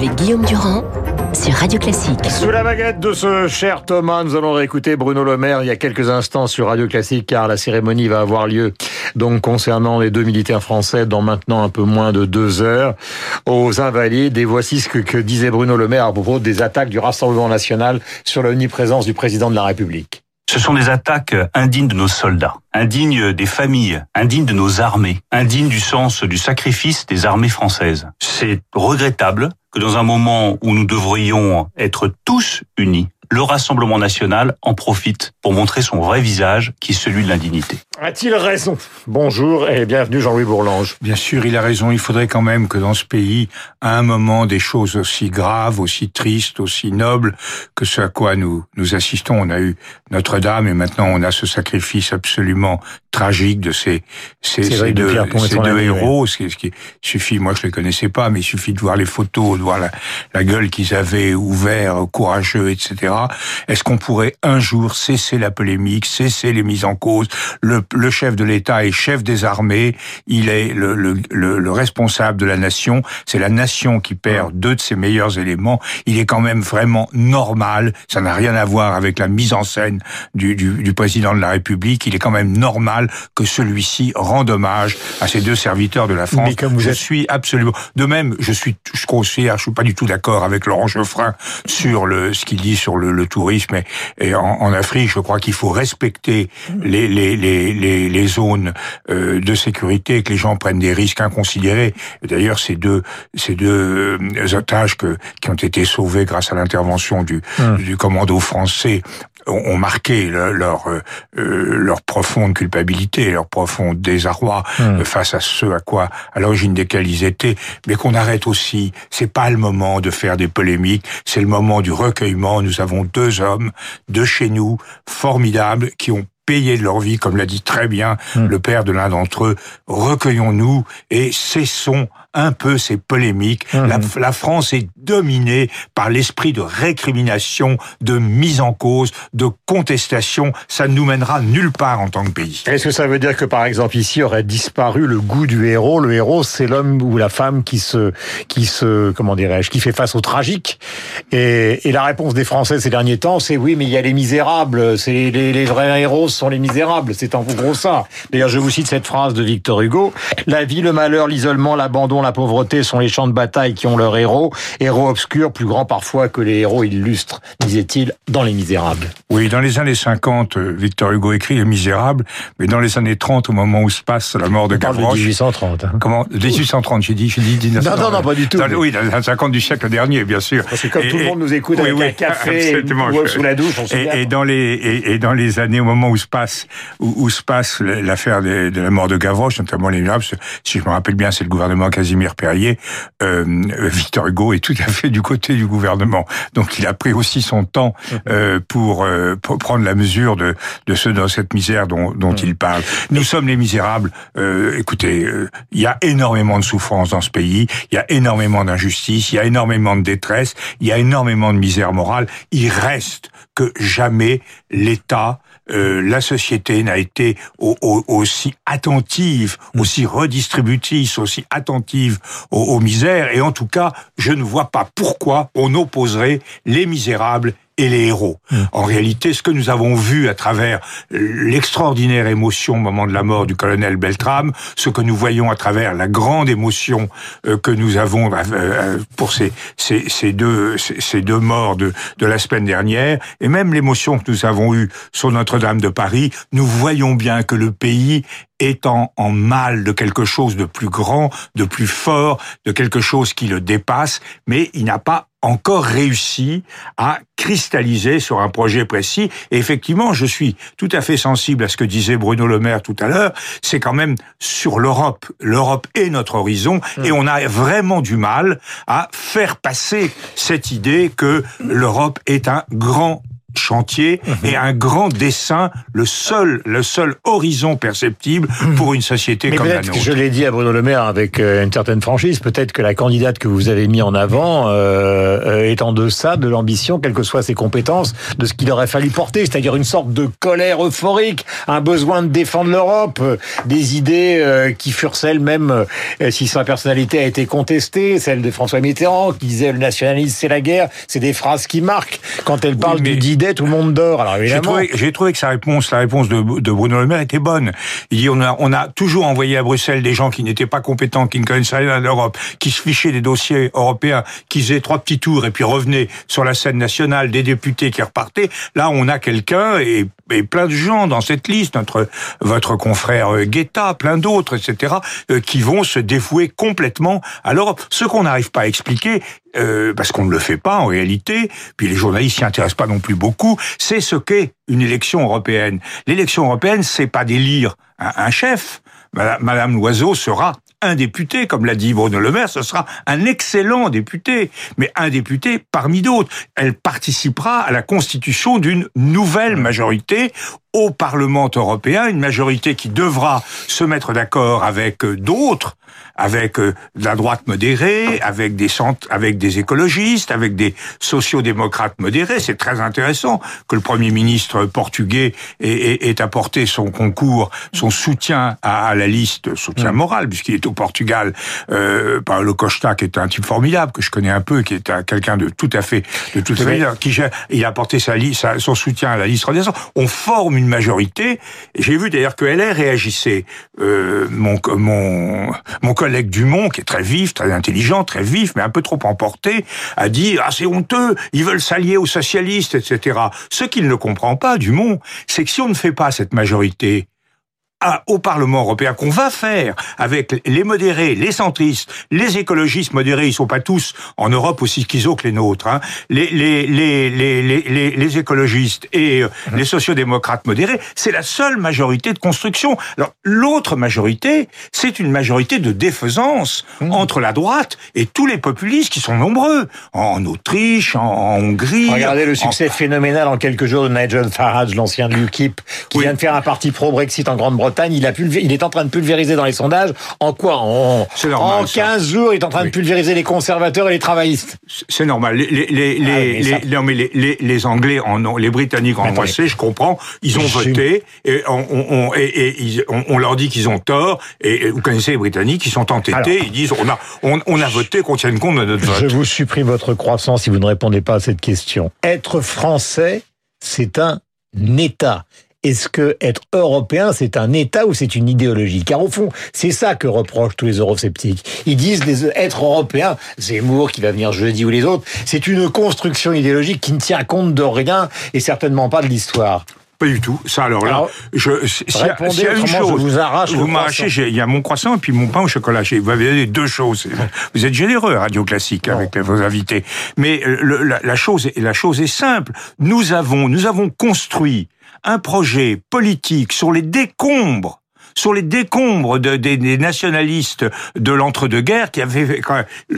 avec Guillaume Durand sur Radio Classique. Sous la baguette de ce cher Thomas, nous allons réécouter Bruno Le Maire il y a quelques instants sur Radio Classique car la cérémonie va avoir lieu donc concernant les deux militaires français dans maintenant un peu moins de deux heures aux Invalides. Et voici ce que, que disait Bruno Le Maire à propos des attaques du Rassemblement National sur l'omniprésence du président de la République. Ce sont des attaques indignes de nos soldats, indignes des familles, indignes de nos armées, indignes du sens du sacrifice des armées françaises. C'est regrettable que dans un moment où nous devrions être tous unis, le Rassemblement national en profite pour montrer son vrai visage, qui est celui de l'indignité. A-t-il raison? Bonjour et bienvenue Jean-Louis Bourlange. Bien sûr, il a raison. Il faudrait quand même que dans ce pays, à un moment, des choses aussi graves, aussi tristes, aussi nobles que ce à quoi nous nous assistons. On a eu Notre-Dame et maintenant on a ce sacrifice absolument tragique de ces ces, ces deux, ces deux héros. Ce qui, ce qui suffit, moi je les connaissais pas, mais il suffit de voir les photos, de voir la, la gueule qu'ils avaient ouvert, courageux, etc. Est-ce qu'on pourrait un jour cesser la polémique, cesser les mises en cause? Le, le chef de l'État est chef des armées, il est le, le, le responsable de la nation, c'est la nation qui perd deux de ses meilleurs éléments. Il est quand même vraiment normal, ça n'a rien à voir avec la mise en scène du, du, du président de la République, il est quand même normal que celui-ci rende hommage à ces deux serviteurs de la France. Mais comme vous je êtes- suis absolument... De même, je suis, je considère, je suis pas du tout d'accord avec Laurent Geoffrin sur le, ce qu'il dit sur le, le tourisme et, et en, en Afrique. Je crois qu'il faut respecter les, les, les, les, les zones euh, de sécurité, que les gens prennent des risques inconsidérés. D'ailleurs, ces deux, ces deux euh, otages que, qui ont été sauvés grâce à l'intervention du, du commando français ont marqué le- leur euh, leur profonde culpabilité, leur profond désarroi euh, face à ce à quoi à l'origine desquels ils étaient, mais qu'on arrête aussi. C'est pas le moment de faire des polémiques, c'est le moment du recueillement. Nous avons deux hommes de chez nous formidables qui ont payé de leur vie, comme l'a dit très bien le père de l'un d'entre eux. Recueillons-nous et cessons un peu ces polémiques. La, la France est dominée par l'esprit de récrimination, de mise en cause, de contestation. Ça ne nous mènera nulle part en tant que pays. Est-ce que ça veut dire que par exemple ici aurait disparu le goût du héros? Le héros, c'est l'homme ou la femme qui se, qui se, comment dirais-je, qui fait face au tragique. Et, et la réponse des Français ces derniers temps, c'est oui, mais il y a les misérables. C'est les, les, les vrais héros sont les misérables. C'est en gros ça. D'ailleurs, je vous cite cette phrase de Victor Hugo La vie, le malheur, l'isolement, l'abandon, la pauvreté sont les champs de bataille qui ont leurs héros. Héros obscurs, plus grands parfois que les héros illustres, disait-il dans Les Misérables. Oui, dans les années 50, euh, Victor Hugo écrit Les Misérables, mais dans les années 30, au moment où se passe la mort de parle de Gavroche, 1830. hein. Comment? 1830, j'ai dit, j'ai dit 1930. Non, non, non, pas du tout. Dans- oui, dans les années 50 du siècle dernier, bien sûr. Parce que comme Et- tout le monde nous écoute oui, avec oui, un café ou sous la douche, on se et, et dans les et, et dans les années au moment où se passe où, où se passe l'affaire de, de la mort de Gavroche, notamment les Misérables, si je me rappelle bien, c'est le gouvernement Casimir Perrier. Euh, Victor Hugo est tout à fait du côté du gouvernement, donc il a pris aussi son temps euh, pour, euh, pour prendre la mesure de de ce dans cette misère dont, dont il parle. Nous sommes les misérables. Euh, écoutez, euh, il y a énormément de souffrance dans ce pays, il y a énormément d'injustice, il y a énormément de détresse, il y a énormément de misère morale. Il reste que jamais l'État euh, la société n'a été au- au- aussi attentive, aussi redistributrice, aussi attentive aux, aux misères. Et en tout cas, je ne vois pas pourquoi on opposerait les misérables et les héros. En réalité, ce que nous avons vu à travers l'extraordinaire émotion au moment de la mort du colonel Beltrame, ce que nous voyons à travers la grande émotion euh, que nous avons euh, euh, pour ces, ces, ces deux, ces, ces deux morts de, de la semaine dernière, et même l'émotion que nous avons eue sur Notre-Dame de Paris, nous voyons bien que le pays est en, en mal de quelque chose de plus grand, de plus fort, de quelque chose qui le dépasse, mais il n'a pas encore réussi à cristalliser sur un projet précis. Et effectivement, je suis tout à fait sensible à ce que disait Bruno Le Maire tout à l'heure. C'est quand même sur l'Europe. L'Europe est notre horizon et on a vraiment du mal à faire passer cette idée que l'Europe est un grand chantier mhm. et un grand dessin, le seul, le seul horizon perceptible mhm. pour une société comme la nôtre. je l'ai dit à Bruno Le Maire avec euh, une certaine franchise, peut-être que la candidate que vous avez mis en avant euh, euh, est en deçà de l'ambition, quelles que soient ses compétences, de ce qu'il aurait fallu porter, c'est-à-dire une sorte de colère euphorique, un besoin de défendre l'Europe, des idées qui furent celles même, si sa personnalité a été contestée, celle de François Mitterrand, qui disait le nationalisme c'est la guerre, c'est des phrases qui marquent. Quand elle parle du tout le monde dort. Alors évidemment, j'ai trouvé, que sa réponse, la réponse de, Bruno Le Maire était bonne. Il dit on a, on a toujours envoyé à Bruxelles des gens qui n'étaient pas compétents, qui ne connaissaient rien à l'Europe, qui se fichaient des dossiers européens, qui faisaient trois petits tours et puis revenaient sur la scène nationale, des députés qui repartaient. Là, on a quelqu'un et, et, plein de gens dans cette liste, notre votre confrère euh, Guetta, plein d'autres, etc., euh, qui vont se dévouer complètement à l'Europe. Ce qu'on n'arrive pas à expliquer, euh, parce qu'on ne le fait pas en réalité, puis les journalistes s'y intéressent pas non plus beaucoup, c'est ce qu'est une élection européenne. L'élection européenne, c'est pas d'élire un, chef. Madame Loiseau sera un député, comme l'a dit Bruno Le Maire, ce sera un excellent député, mais un député parmi d'autres. Elle participera à la constitution d'une nouvelle majorité au Parlement européen, une majorité qui devra se mettre d'accord avec d'autres avec euh, la droite modérée, avec des centres, avec des écologistes, avec des sociodémocrates modérés. C'est très intéressant que le Premier ministre portugais ait, apporté son concours, son soutien à, la liste, soutien mm. moral, puisqu'il est au Portugal. Euh, Paolo Costa, qui est un type formidable, que je connais un peu, qui est quelqu'un de tout à fait, de tout à fait, qui il a apporté sa, sa, son soutien à la liste renaissance. On forme une majorité. J'ai vu d'ailleurs que LR réagissait. Euh, mon, mon, mon collègue collègue Dumont, qui est très vif, très intelligent, très vif, mais un peu trop emporté, a dit ah c'est honteux, ils veulent s'allier aux socialistes, etc. Ce qu'il ne comprend pas, Dumont, c'est que si on ne fait pas cette majorité, au Parlement européen qu'on va faire avec les modérés, les centristes, les écologistes modérés, ils sont pas tous en Europe aussi schizo que les nôtres, hein, les, les, les, les, les, les écologistes et euh, mmh. les sociodémocrates modérés, c'est la seule majorité de construction. Alors l'autre majorité, c'est une majorité de défaisance mmh. entre la droite et tous les populistes qui sont nombreux, en Autriche, en, Hongrie. Regardez le succès phénoménal en quelques jours de Nigel Farage, l'ancien de l'UKIP, qui vient de faire un parti pro-Brexit en Grande-Bretagne il, a il est en train de pulvériser dans les sondages. En quoi En, en 15 jours, il est en train de pulvériser les conservateurs et les travaillistes. C'est normal. Les, les, les, ah, les, mais les, les, Anglais, en les Britanniques en ont je comprends. Ils ont voté et on, on, et, et on, leur dit qu'ils ont tort. Et, vous connaissez les Britanniques, ils sont entêtés. ils disent on a, on, on a voté qu'on tienne compte de notre vote. Je vous supprime votre croissance si vous ne répondez pas à cette question. Être français, c'est un État est-ce que être européen, c'est un État ou c'est une idéologie? Car au fond, c'est ça que reprochent tous les eurosceptiques. Ils disent être européen, Zemmour qui va venir jeudi ou les autres, c'est une construction idéologique qui ne tient compte de rien et certainement pas de l'histoire. Pas du tout. Ça, alors là, je, si, y a une chose, vous arrache vous m'arrachez, il y a mon croissant et puis mon pain au chocolat. Vous avez deux choses. Vous êtes généreux, Radio Classique, avec vos invités. Mais euh, la, la, chose, la chose est simple. Nous avons, nous avons construit un projet politique sur les décombres sur les décombres de, des, nationalistes de l'entre-deux-guerres qui avaient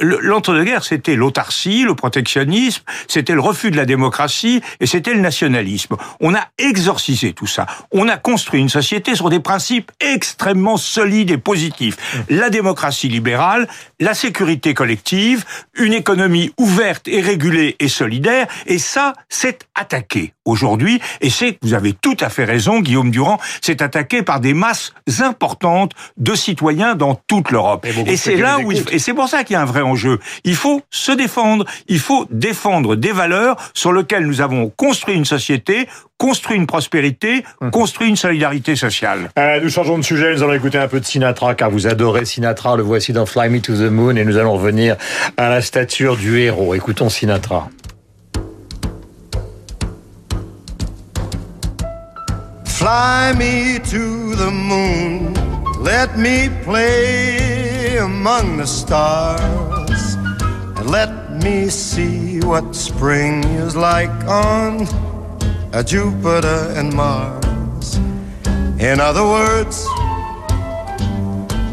l'entre-deux-guerres c'était l'autarcie, le protectionnisme, c'était le refus de la démocratie et c'était le nationalisme. On a exorcisé tout ça. On a construit une société sur des principes extrêmement solides et positifs. La démocratie libérale, la sécurité collective, une économie ouverte et régulée et solidaire et ça c'est attaqué aujourd'hui et c'est vous avez tout à fait raison Guillaume Durand, c'est attaqué par des masses importantes de citoyens dans toute l'Europe. Et, c'est là où et c'est pour ça qu'il y a un vrai enjeu. Il faut se défendre, il faut défendre des valeurs sur lesquelles nous avons construit une société, construit une prospérité, hum. construit une solidarité sociale. Euh, nous changeons de sujet, nous allons écouter un peu de Sinatra, car vous adorez Sinatra, le voici dans Fly Me to the Moon, et nous allons revenir à la stature du héros. Écoutons Sinatra. Fly me to the moon, let me play among the stars, and let me see what spring is like on a Jupiter and Mars. In other words,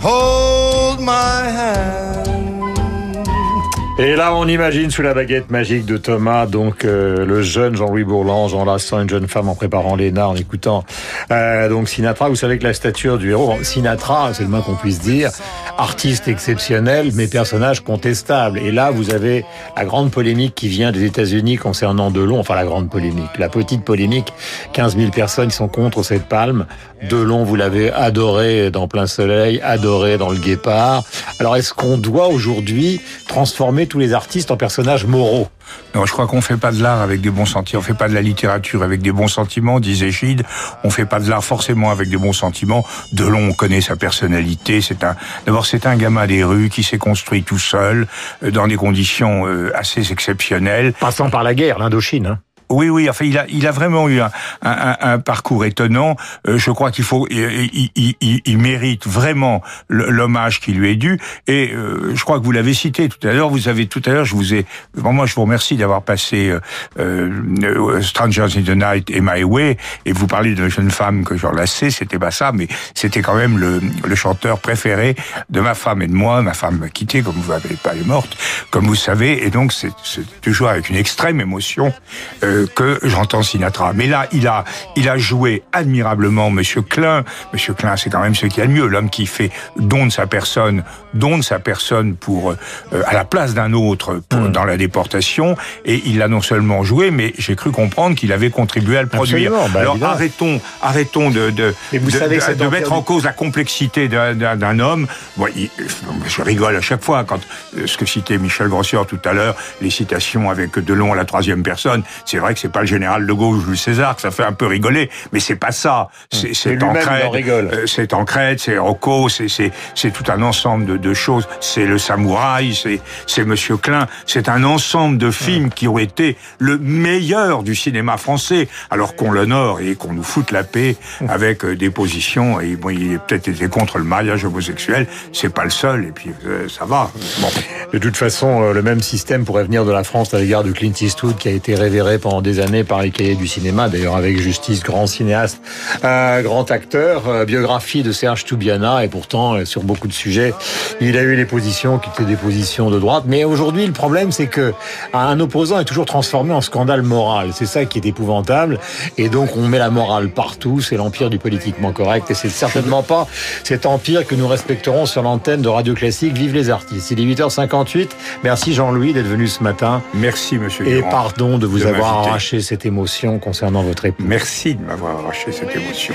hold my hand Et là, on imagine sous la baguette magique de Thomas, donc euh, le jeune Jean-Louis Bourlange enlaçant une jeune femme en préparant Léna, en écoutant euh, donc Sinatra. Vous savez que la stature du héros, Sinatra, c'est le moins qu'on puisse dire, artiste exceptionnel, mais personnage contestable. Et là, vous avez la grande polémique qui vient des États-Unis concernant Delon, enfin la grande polémique, la petite polémique. 15 000 personnes sont contre cette palme. Delon, vous l'avez adoré dans Plein Soleil, adoré dans Le Guépard. Alors, est-ce qu'on doit aujourd'hui transformer tous les artistes en personnages moraux non, je crois qu'on fait pas de l'art avec des bons sentiments. On fait pas de la littérature avec des bons sentiments, disait Gide. On fait pas de l'art forcément avec des bons sentiments. Delon, on connaît sa personnalité. C'est un, d'abord, c'est un gamin des rues qui s'est construit tout seul, euh, dans des conditions euh, assez exceptionnelles. Passant par la guerre, l'Indochine. Hein. Oui, oui. Enfin, il a, il a vraiment eu un, un, un parcours étonnant. Euh, je crois qu'il faut, il, il, il, mérite vraiment l'hommage qui lui est dû. Et euh, je crois que vous l'avez cité tout à l'heure. Vous avez tout à l'heure, je vous ai, moi, je vous remercie d'avoir passé euh, euh, Strangers in the Night et My Way. Et vous parlez de jeune femme que j'enlaçais. C'était pas ça, mais c'était quand même le, le, chanteur préféré de ma femme et de moi. Ma femme m'a quitté, comme vous n'avez pas, elle est morte, comme vous savez. Et donc, c'est toujours avec une extrême émotion. Euh, que j'entends Sinatra. Mais là, il a, il a joué admirablement Monsieur Klein. Monsieur Klein, c'est quand même ce qui a de mieux, l'homme qui fait don de sa personne, don de sa personne pour euh, à la place d'un autre pour, hmm. dans la déportation. Et il l'a non seulement joué, mais j'ai cru comprendre qu'il avait contribué à le produire. Bah, Alors arrêtons, arrêtons de de, vous de, savez de, mettre en cause la complexité d'un homme. Bon, je rigole à chaque fois quand euh, ce que citait Michel Grossier tout à l'heure, les citations avec Delon à la troisième personne. C'est vrai que c'est pas le général de Gaulle ou Jules César, que ça fait un peu rigoler, mais c'est pas ça. C'est c'est euh, c'est Tancred, c'est Rocco, c'est c'est c'est tout un ensemble de, de choses. C'est le samouraï, c'est c'est Monsieur Klein. C'est un ensemble de films qui ont été le meilleur du cinéma français, alors qu'on l'honore et qu'on nous foute la paix avec euh, des positions. Et bon, il a peut-être été contre le mariage homosexuel, c'est pas le seul. Et puis euh, ça va. Bon. De toute façon, le même système pourrait venir de la France à l'égard de Clint Eastwood, qui a été révéré pendant des années par les cahiers du cinéma, d'ailleurs avec justice, grand cinéaste, un grand acteur, euh, biographie de Serge Toubiana, et pourtant, euh, sur beaucoup de sujets, il a eu les positions qui étaient des positions de droite. Mais aujourd'hui, le problème, c'est que un opposant est toujours transformé en scandale moral. C'est ça qui est épouvantable. Et donc, on met la morale partout. C'est l'empire du politiquement correct. Et c'est certainement pas cet empire que nous respecterons sur l'antenne de Radio Classique. Vive les artistes. Il est 8h58. Merci Jean-Louis d'être venu ce matin. Merci, monsieur. Et pardon de vous avoir arraché cette émotion concernant votre époux. Merci de m'avoir arraché cette émotion.